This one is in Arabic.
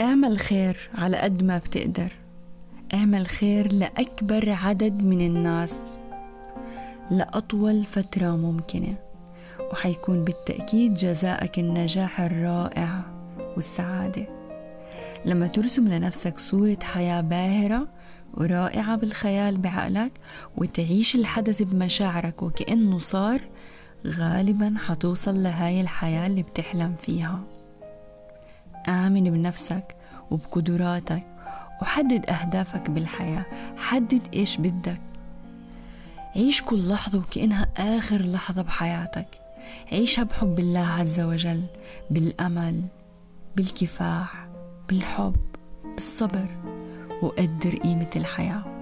اعمل خير على قد ما بتقدر. اعمل خير لأكبر عدد من الناس لأطول فترة ممكنة وحيكون بالتأكيد جزاءك النجاح الرائع والسعادة. لما ترسم لنفسك صورة حياة باهرة ورائعة بالخيال بعقلك وتعيش الحدث بمشاعرك وكأنه صار غالبا حتوصل لهاي الحياة اللي بتحلم فيها. آمن بنفسك وبقدراتك وحدد أهدافك بالحياة. حدد إيش بدك. عيش كل لحظة وكأنها آخر لحظة بحياتك. عيشها بحب الله عز وجل بالأمل بالكفاح بالحب بالصبر وقدر قيمة الحياة.